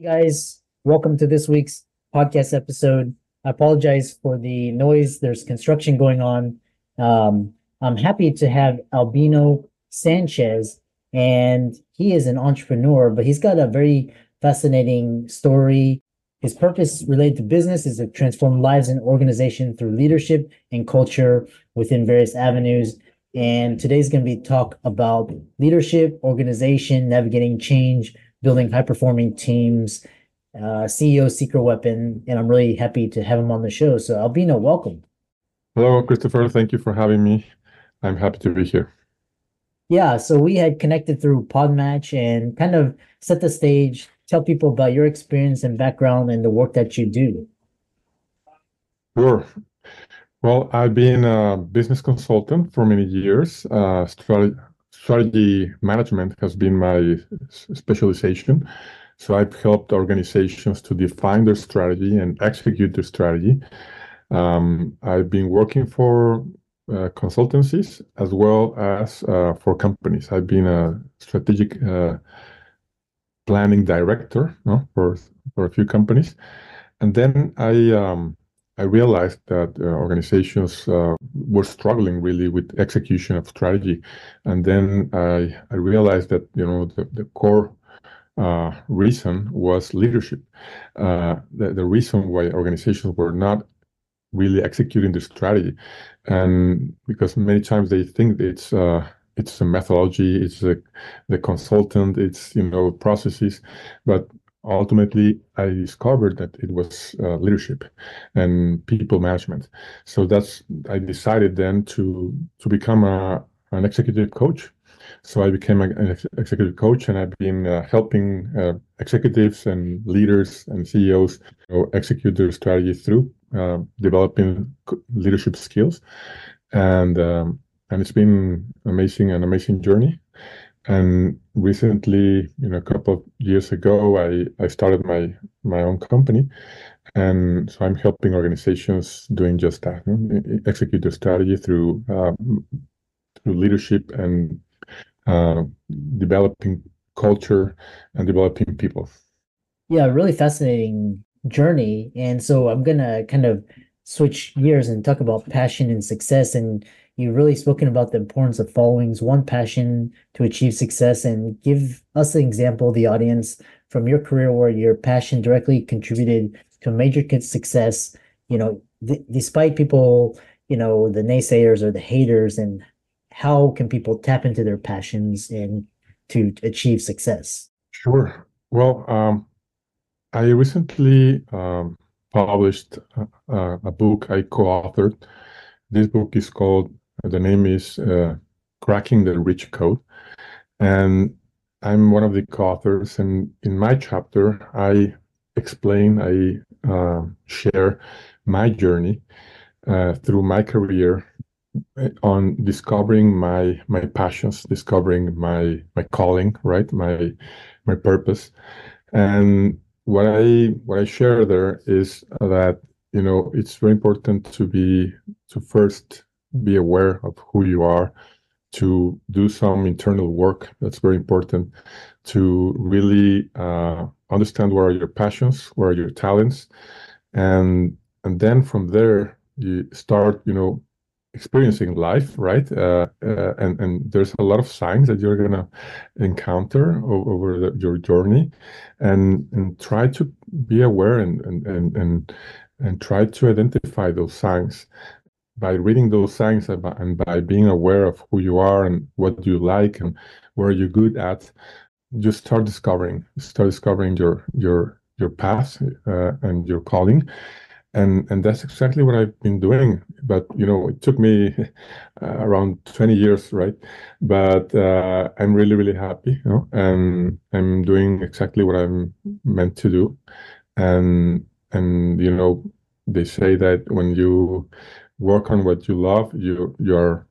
Hey guys, welcome to this week's podcast episode. I apologize for the noise. There's construction going on. Um, I'm happy to have Albino Sanchez, and he is an entrepreneur, but he's got a very fascinating story. His purpose related to business is to transform lives and organization through leadership and culture within various avenues. And today's going to be talk about leadership, organization, navigating change, building high performing teams, uh, CEO Secret Weapon, and I'm really happy to have him on the show. So, Albino, welcome. Hello, Christopher. Thank you for having me. I'm happy to be here. Yeah, so we had connected through Podmatch and kind of set the stage, tell people about your experience and background and the work that you do. Sure. Well, I've been a business consultant for many years. Uh, strategy, strategy management has been my specialization. So I've helped organizations to define their strategy and execute their strategy. Um, I've been working for uh, consultancies as well as uh, for companies. I've been a strategic uh, planning director no, for for a few companies, and then I um, I realized that uh, organizations uh, were struggling really with execution of strategy, and then I I realized that you know the, the core uh, reason was leadership. Uh, the, the reason why organizations were not really executing the strategy, and because many times they think it's uh, it's a methodology, it's a, the consultant, it's you know processes, but ultimately I discovered that it was uh, leadership and people management. So that's I decided then to to become a an executive coach so I became an executive coach, and I've been uh, helping uh, executives and leaders and CEOs you know, execute their strategy through uh, developing leadership skills, and um, and it's been amazing, an amazing journey. And recently, you know, a couple of years ago, I I started my my own company, and so I'm helping organizations doing just that, you know, execute their strategy through um, through leadership and uh, developing culture and developing people. Yeah, really fascinating journey. And so I'm gonna kind of switch gears and talk about passion and success. And you've really spoken about the importance of following one passion to achieve success and give us an example, the audience, from your career where your passion directly contributed to major success, you know, despite people, you know, the naysayers or the haters and how can people tap into their passions and to achieve success? Sure. Well, um, I recently um, published a, a, book I co-authored. This book is called. The name is uh, "Cracking the Rich Code," and I'm one of the co-authors. And in my chapter, I explain, I uh, share my journey uh, through my career on discovering my my passions discovering my my calling right my my purpose and what i what i share there is that you know it's very important to be to first be aware of who you are to do some internal work that's very important to really uh, understand what are your passions what are your talents and and then from there you start you know experiencing life, right? Uh, uh, and and there's a lot of signs that you're gonna encounter over the, your journey, and and try to be aware and and and and, and try to identify those signs by reading those signs and by, being aware of who you are and what you like and where you're good at you start discovering start discovering your your your path uh, and your calling and and that's exactly what I've been doing. But you know, it took me uh, around 20 years, right? But uh, I'm really really happy, you know, and I'm doing exactly what I'm meant to do, and and you know, they say that when you work on what you love, you you're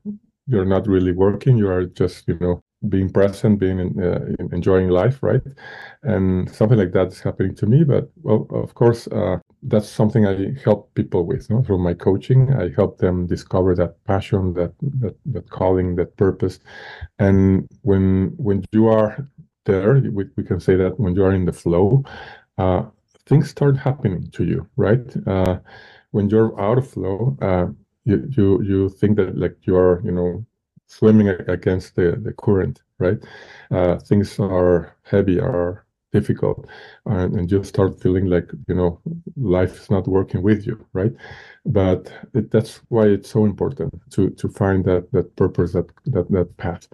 you're not really working. You are just you know being present, being in, uh, enjoying life, right? And something like that is happening to me. But well, of course, uh, that's something I help people with. No? Through my coaching, I help them discover that passion, that that that calling, that purpose. And when when you are there, we, we can say that when you are in the flow, uh, things start happening to you, right? When you're out of flow, uh, you you you think that like you are, you know, swimming against the, the current, right? Uh, things are heavy, are difficult, and, and you start feeling like you know life is not working with you, right? But it, that's why it's so important to to find that that purpose, that that that path.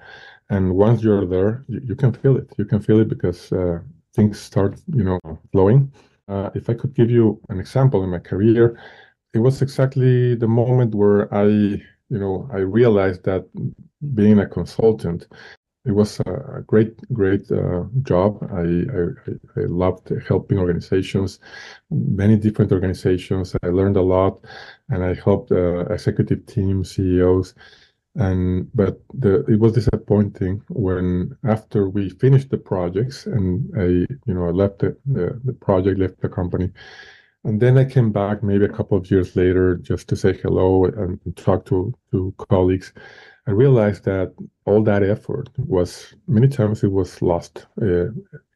And once you're there, you, you can feel it. You can feel it because uh, things start, you know, flowing. Uh, if I could give you an example in my career, it was exactly the moment where I you know, I realized that being a consultant, it was a great, great uh, job. I, I, I loved helping organizations, many different organizations. I learned a lot, and I helped uh, executive teams, CEOs. And but the, it was disappointing when after we finished the projects and I, you know, I left the, the, the project, left the company and then I came back maybe a couple of years later just to say hello and, talk to, to colleagues. I realized that all that effort was many times it was lost uh,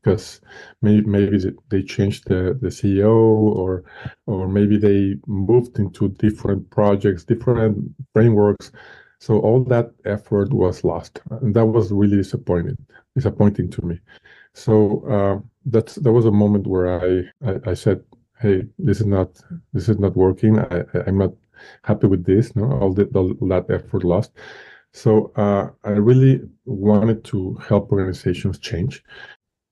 because maybe, maybe they changed the, the CEO or or maybe they moved into different projects, different frameworks. So all that effort was lost, and that was really disappointing disappointing to me. So uh, that's that was a moment where I, I, I said hey, this is not this is not working. I, I'm not happy with this. No, all, the, all that effort lost. So uh, I really wanted to help organizations change,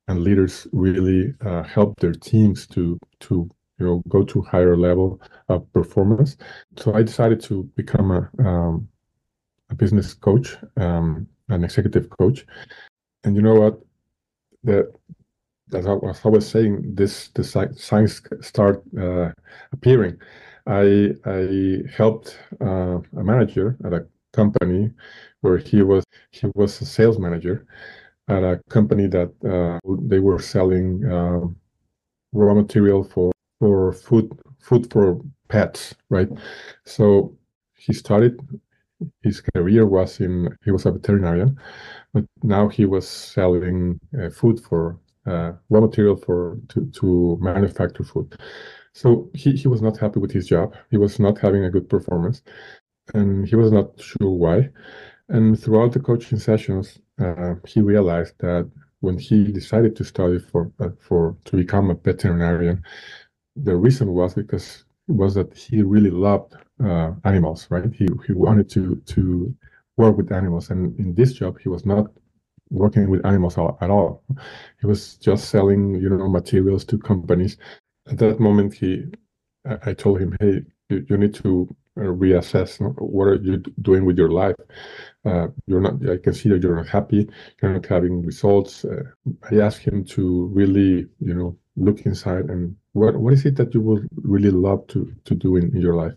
and leaders really uh, help their teams to to you know go to higher level of performance. So I decided to become a um, a business coach, um, an executive coach, and you know what? The as I, as I was saying, this the signs start uh, appearing. I I helped uh, a manager at a company where he was he was a sales manager at a company that uh, they were selling um, raw material for for food food for pets, right? So he started. His career was in he was a veterinarian, but now he was selling uh, food for uh, raw material for to, to manufacture food. So he, he was not happy with his job. He was not having a good performance, and he was not sure why. And throughout the coaching sessions, uh, he realized that when he decided to study for uh, for to become a veterinarian, the reason was because was that he really loved uh, animals. Right? He he wanted to to work with animals, and in this job, he was not working with animals at all. He was just selling, you know, materials to companies. At that moment, he, I told him, hey, you, you need to uh, reassess what are you doing with your life. Uh, you're not. I can see that you're not happy. You're not having results. Uh, I asked him to really, you know, look inside and what what is it that you would really love to to do in, in your life.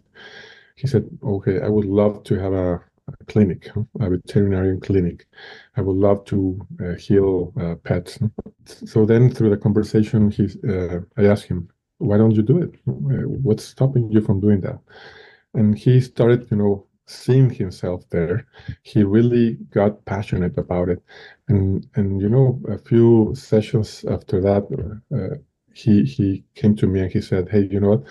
He said, okay, I would love to have a a clinic, a veterinarian clinic. I would love to uh, heal uh, pets. So then, through the conversation, he, uh, I asked him, "Why don't you do it? What's stopping you from doing that?" And he started, you know, seeing himself there. He really got passionate about it, and and you know, a few sessions after that, uh, he he came to me and he said, "Hey, you know what?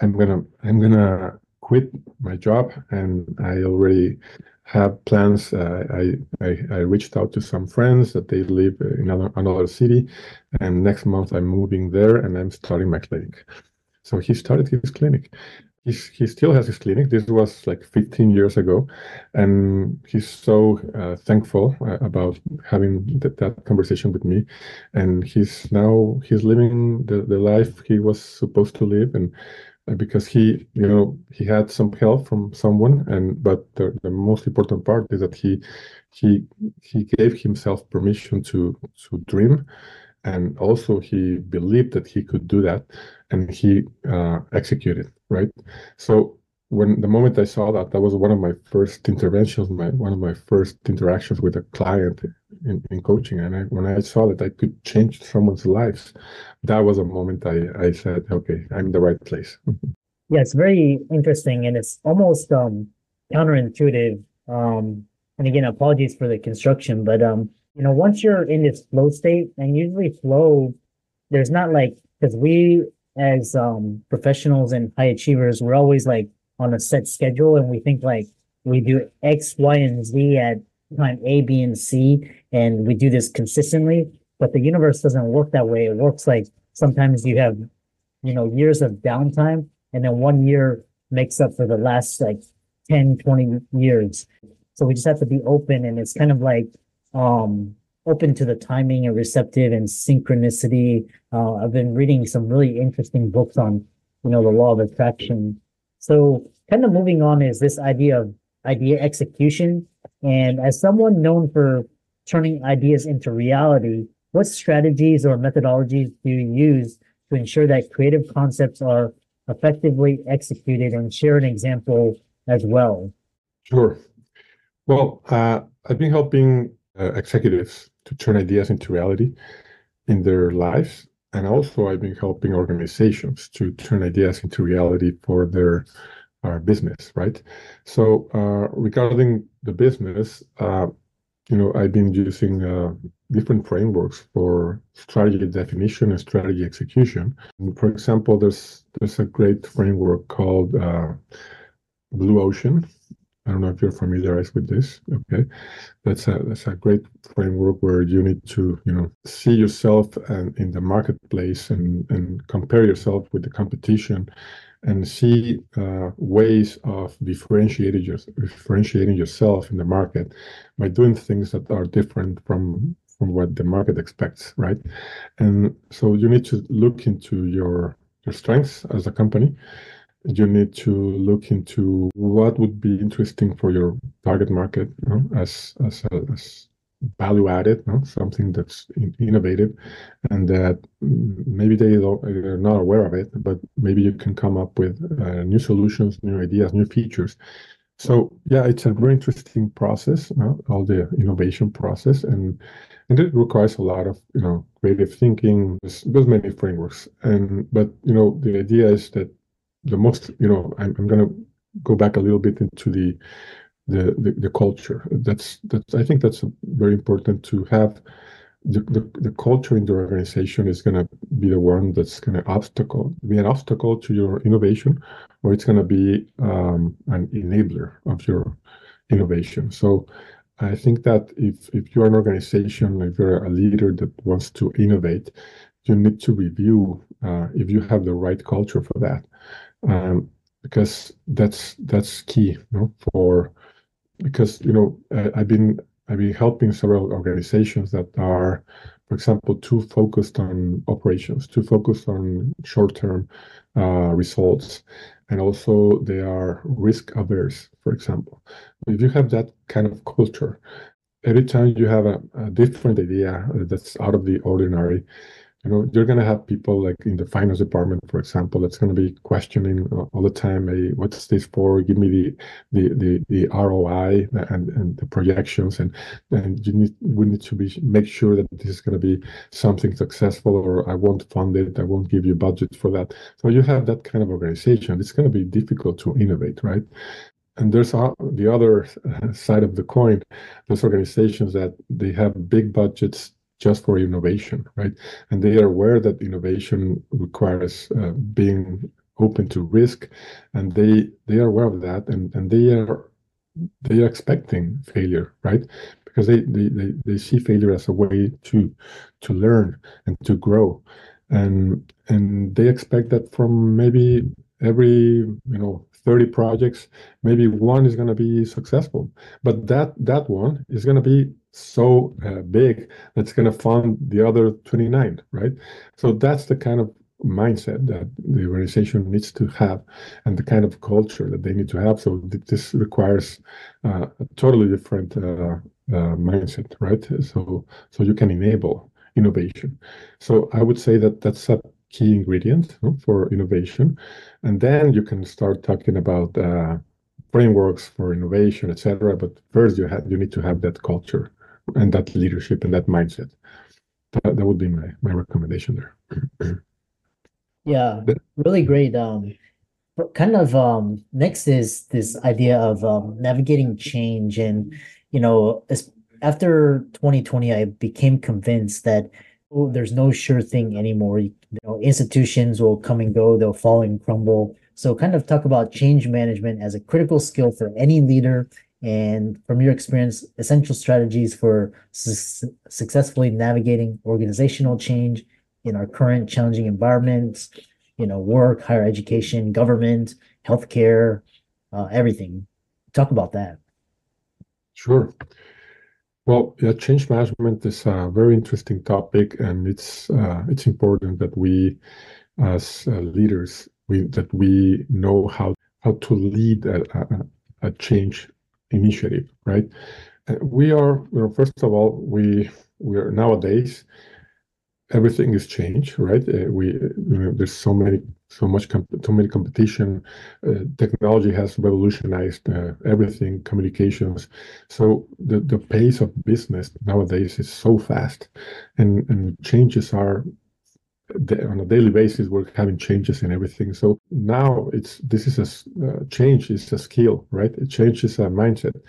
I'm gonna I'm gonna quit my job, and I already have plans. Uh, I, I, I reached out to some friends that they live in another, another city, and next month I'm moving there and I'm starting my clinic. So he started his clinic. He's, he still has his clinic. This was like 15 years ago, and he's so uh, thankful uh, about having th- that conversation with me. And he's now he's living the, the life he was supposed to live, and because he you know he had some help from someone and but the, the most important part is that he he he gave himself permission to to dream. And also he believed that he could do that and he uh, executed right? So when the moment i saw that that was one of my first interventions my one of my first interactions with a client in, in coaching. And I, when i saw that i could change someone's lives that was a moment i i said okay i'm in the right place yeah it's very interesting and it's almost um counterintuitive um and again apologies for the construction but um you know, once you're in this flow state, and usually flow, there's not like because we as um professionals and high achievers, we're always like on a set schedule, and we think like we do X, Y, and Z at time A, B, and C, and we do this consistently. But the universe doesn't work that way. It works like sometimes you have, you know, years of downtime, and then one year makes up for the last like 10, 20 years. So we just have to be open, and it's kind of like um, open to the timing and receptive and synchronicity. Uh, I've been reading some really interesting books on, you know, the law of attraction. So kind of moving on is this idea of idea execution. And as someone known for turning ideas into reality, what strategies or methodologies do you use to ensure that creative concepts are effectively executed and share an example as well? Sure. Well, uh, I've been helping uh, executives to turn ideas into reality in their lives. And also, I've been helping organizations to turn ideas into reality for their uh, business, right? So, uh, regarding the business, uh, you know, I've been using uh, different frameworks for strategy definition and strategy execution. For example, there's there's a great framework called uh, Blue Ocean, I don't know if you're familiarized with this. Okay, that's a that's a great framework where you need to you know see yourself and in the marketplace and and compare yourself with the competition, and see uh, ways of differentiating your, differentiating yourself in the market by doing things that are different from from what the market expects, right? And so you need to look into your your strengths as a company you need to look into what would be interesting for your target market you know, as as, as value added, know, something that's in, innovative, and that maybe they they're not aware of it, but maybe you can come up with uh, new solutions, new ideas, new features. So yeah, it's a very interesting process, know, all the innovation process, and and it requires a lot of you know creative thinking. There's, there's many frameworks, and but you know the idea is that the most you know i'm, I'm going to go back a little bit into the, the the, the culture. That's that's i think that's very important to have. The, the, the culture in the organization is to be the one that's to obstacle be an obstacle to your innovation or it's to be um, an enabler of your innovation. So i think that if if you're an organization if you're a leader that wants to innovate you need to review uh, if you have the right culture for that. Um, because that's that's key you know, for because you know I've been I've been helping several organizations that are, for example, too focused on operations, too focused on short-term uh, results, and also they are risk averse. For example, if you have that kind of culture, every time you have a, a different idea that's out of the ordinary, you know you're going to have people like in the finance department for example that's going to be questioning all the time hey what's this for? Give me the the the, the roi and and the projections and and you need we need to be make sure that this is going to be something successful or i won't fund it i won't give you budget for that. So you have that kind of organization it's going to be difficult to innovate right? And there's the other uh, side of the coin those organizations that they have big budgets just for innovation, right? And they are aware that innovation requires uh, being open to risk, and they they are aware of that, and and they are they are expecting failure, right? Because they they they, they see failure as a way to to learn and to grow, and and they expect that from maybe every you know 30 projects maybe one is going to be successful but that that one is going to be so uh, big that's going to fund the other 29 right? So that's the kind of mindset that the organization needs to have and the kind of culture that they need to have. So th- this requires uh, a totally different uh, uh mindset right? So so you can enable innovation. So i would say that that's a key ingredient no, for innovation. And then you can start talking about uh, frameworks for innovation etc but first you have you need to have that culture and that leadership and that mindset that, that would be my my recommendation there Yeah, really great. Um, kind of um, next is this idea of um, navigating change, and you know, as, after 2020, I became convinced that oh, there's no sure thing anymore. You know, institutions will come and go, they'll fall and crumble. So, kind of talk about change management as a critical skill for any leader, and from your experience, essential strategies for su successfully navigating organizational change in our current challenging environments, you know, work, higher education, government, healthcare, uh, everything. Talk about that. Sure. Well, yeah, change management is a very interesting topic, and it's uh, it's important that we, as uh, leaders, we that we know how how to lead a, a, a change initiative, right? Uh, we are, you know, first of all, we we are nowadays everything is changed, right? Uh, we you know, there's so many so much so many competition. Uh, technology has revolutionized uh, everything, communications. So the the pace of business nowadays is so fast, and and changes are on a daily basis we're having changes in everything. So now it's this is a uh, change is a skill right? It changes a mindset.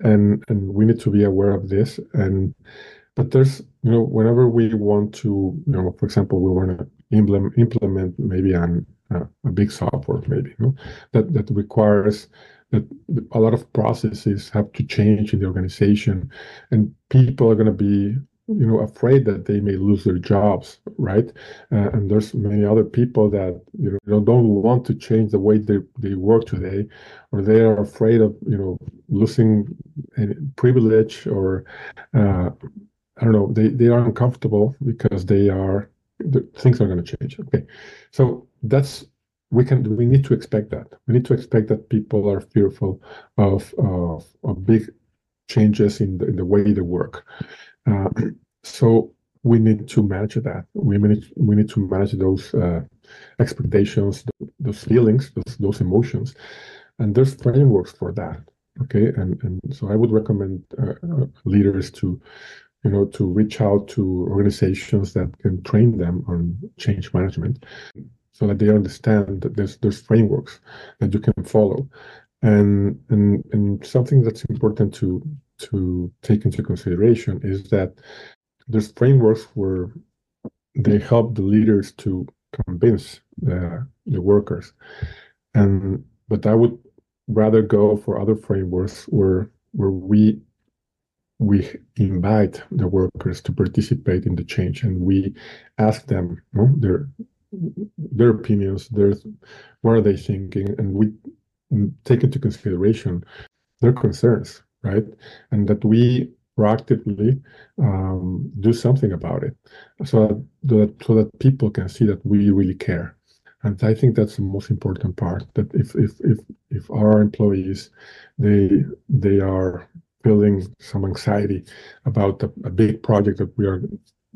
And and we need to be aware of this. And but there's, you know, whenever we want to, you know, for example, we want to implement implement maybe an, uh, a big software, maybe, you know, that that requires that a lot of processes have to change in the organization, and people are going to be you know afraid that they may lose their jobs right uh, and there's many other people that you know don't want to change the way they, they work today or they are afraid of you know losing privilege or uh, I don't know, they, they are uncomfortable because they are, things are going to change. Okay. So that's, we can, we need to expect that. We need to expect that people are fearful of, of, of big changes in the, in the way they work. Uh, so we need to manage that. We need, we need to manage those uh, expectations, those feelings, those, those emotions. And there's frameworks for that okay and and so i would recommend uh, uh leaders to you know, to reach out to organizations that can train them on change management so that they understand that there's there's frameworks that you can follow. And and and something that's important to to take into consideration is that there's frameworks where they help the leaders to convince the, the workers. And but I would rather go for other frameworks where where we we invite the workers to participate in the change and we ask them you know, their their opinions their what are they thinking and we take into consideration their concerns right and that we proactively um, do something about it so that so that people can see that we really care and i think that's the most important part that if if if if our employees they they are feeling some anxiety about a, a big project that we are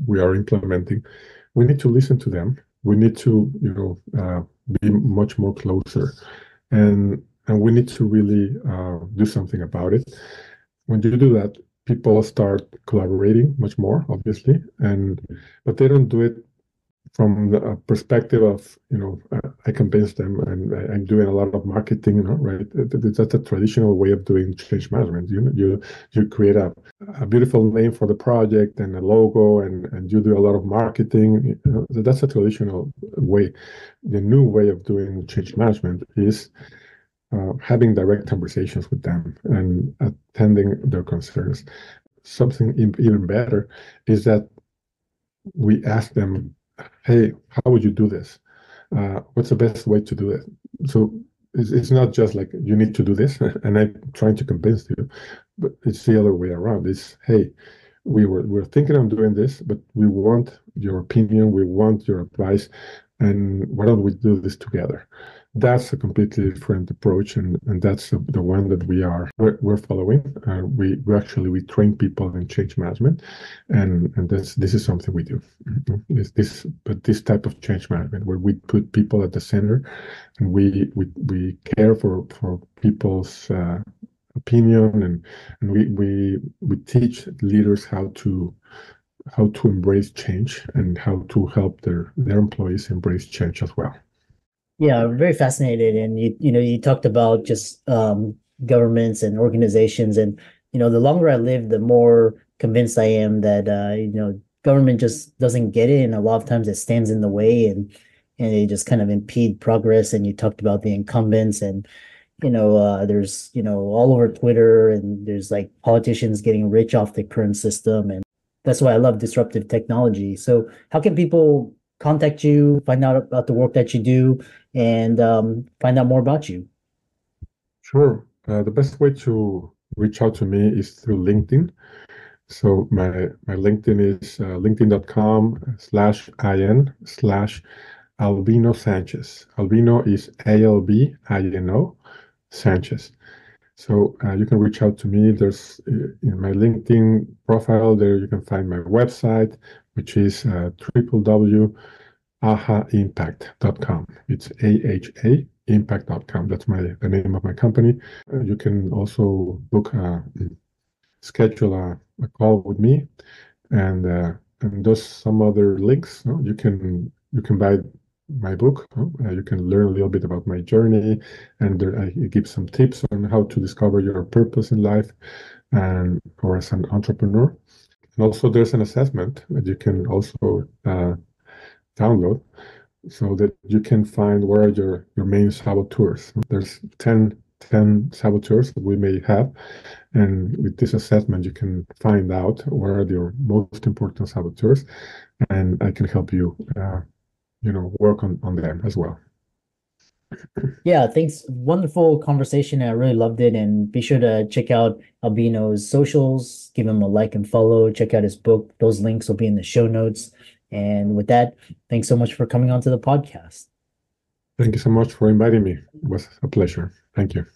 we are implementing, we need to listen to them. We need to, you know, uh, be much more closer, and and we need to really uh, do something about it. When you do that, people start collaborating much more, obviously, and but they don't do it from the perspective of you know uh, I convince them and I, am doing a lot of marketing, you know, right? That's a traditional way of doing change management. You you you create a, a beautiful name for the project and a logo, and and you do a lot of marketing. You know, that's a traditional way. The new way of doing change management is uh, having direct conversations with them and attending their concerns. Something even better is that we ask them hey, how would you do this? Uh, what's the best way to do it? So it's, it's not just like you need to do this, and I'm trying to convince you, but it's the other way around. It's hey, we were we're thinking of doing this, but we want your opinion, we want your advice, and why don't we do this together? That's a completely different approach and, and that's the, one that we are we're, we're following. Uh, we, we actually we train people in change management and and this this is something we do. Mm-hmm. this this but this type of change management where we put people at the center and we we, we care for for people's uh, opinion and and we we we teach leaders how to how to embrace change and how to help their their employees embrace change as well yeah, I'm very fascinated. And you, you know, you talked about just um, governments and organizations, and you know, the longer I live, the more convinced I am that uh, you know, government just doesn't get it, and a lot of times it stands in the way, and and they just kind of impede progress. And you talked about the incumbents, and you know, uh, there's you know, all over Twitter, and there's like politicians getting rich off the current system, and that's why I love disruptive technology. So, how can people contact you, find out about the work that you do, and um, find out more about you? Sure. Uh, the best way to reach out to me is through LinkedIn. So my my LinkedIn is uh, linkedin.com slash in slash Albino Sanchez. Albino is A L B I N O Sanchez. So uh, you can reach out to me. There's uh, in my LinkedIn profile there you can find my website, which is uh, www ahaimpact.com. It's A-H-A impact.com. That's my the name of my company. Uh, you can also book a schedule a, a call with me, and uh, and those some other links. You, know, you can you can buy my book. Uh, you can learn a little bit about my journey, and there, I give some tips on how to discover your purpose in life, and or as an entrepreneur. And also, there's an assessment that you can also uh, download so that you can find where are your, your main saboteurs. There's 10, 10 saboteurs that we may have. And with this assessment, you can find out where are your most important saboteurs. And I can help you, uh, you know, work on, on them as well. Yeah, thanks. Wonderful conversation. I really loved it. And be sure to check out Albino's socials, give him a like and follow, check out his book. Those links will be in the show notes. And with that, thanks so much for coming on to the podcast. Thank you so much for inviting me. It was a pleasure. Thank you.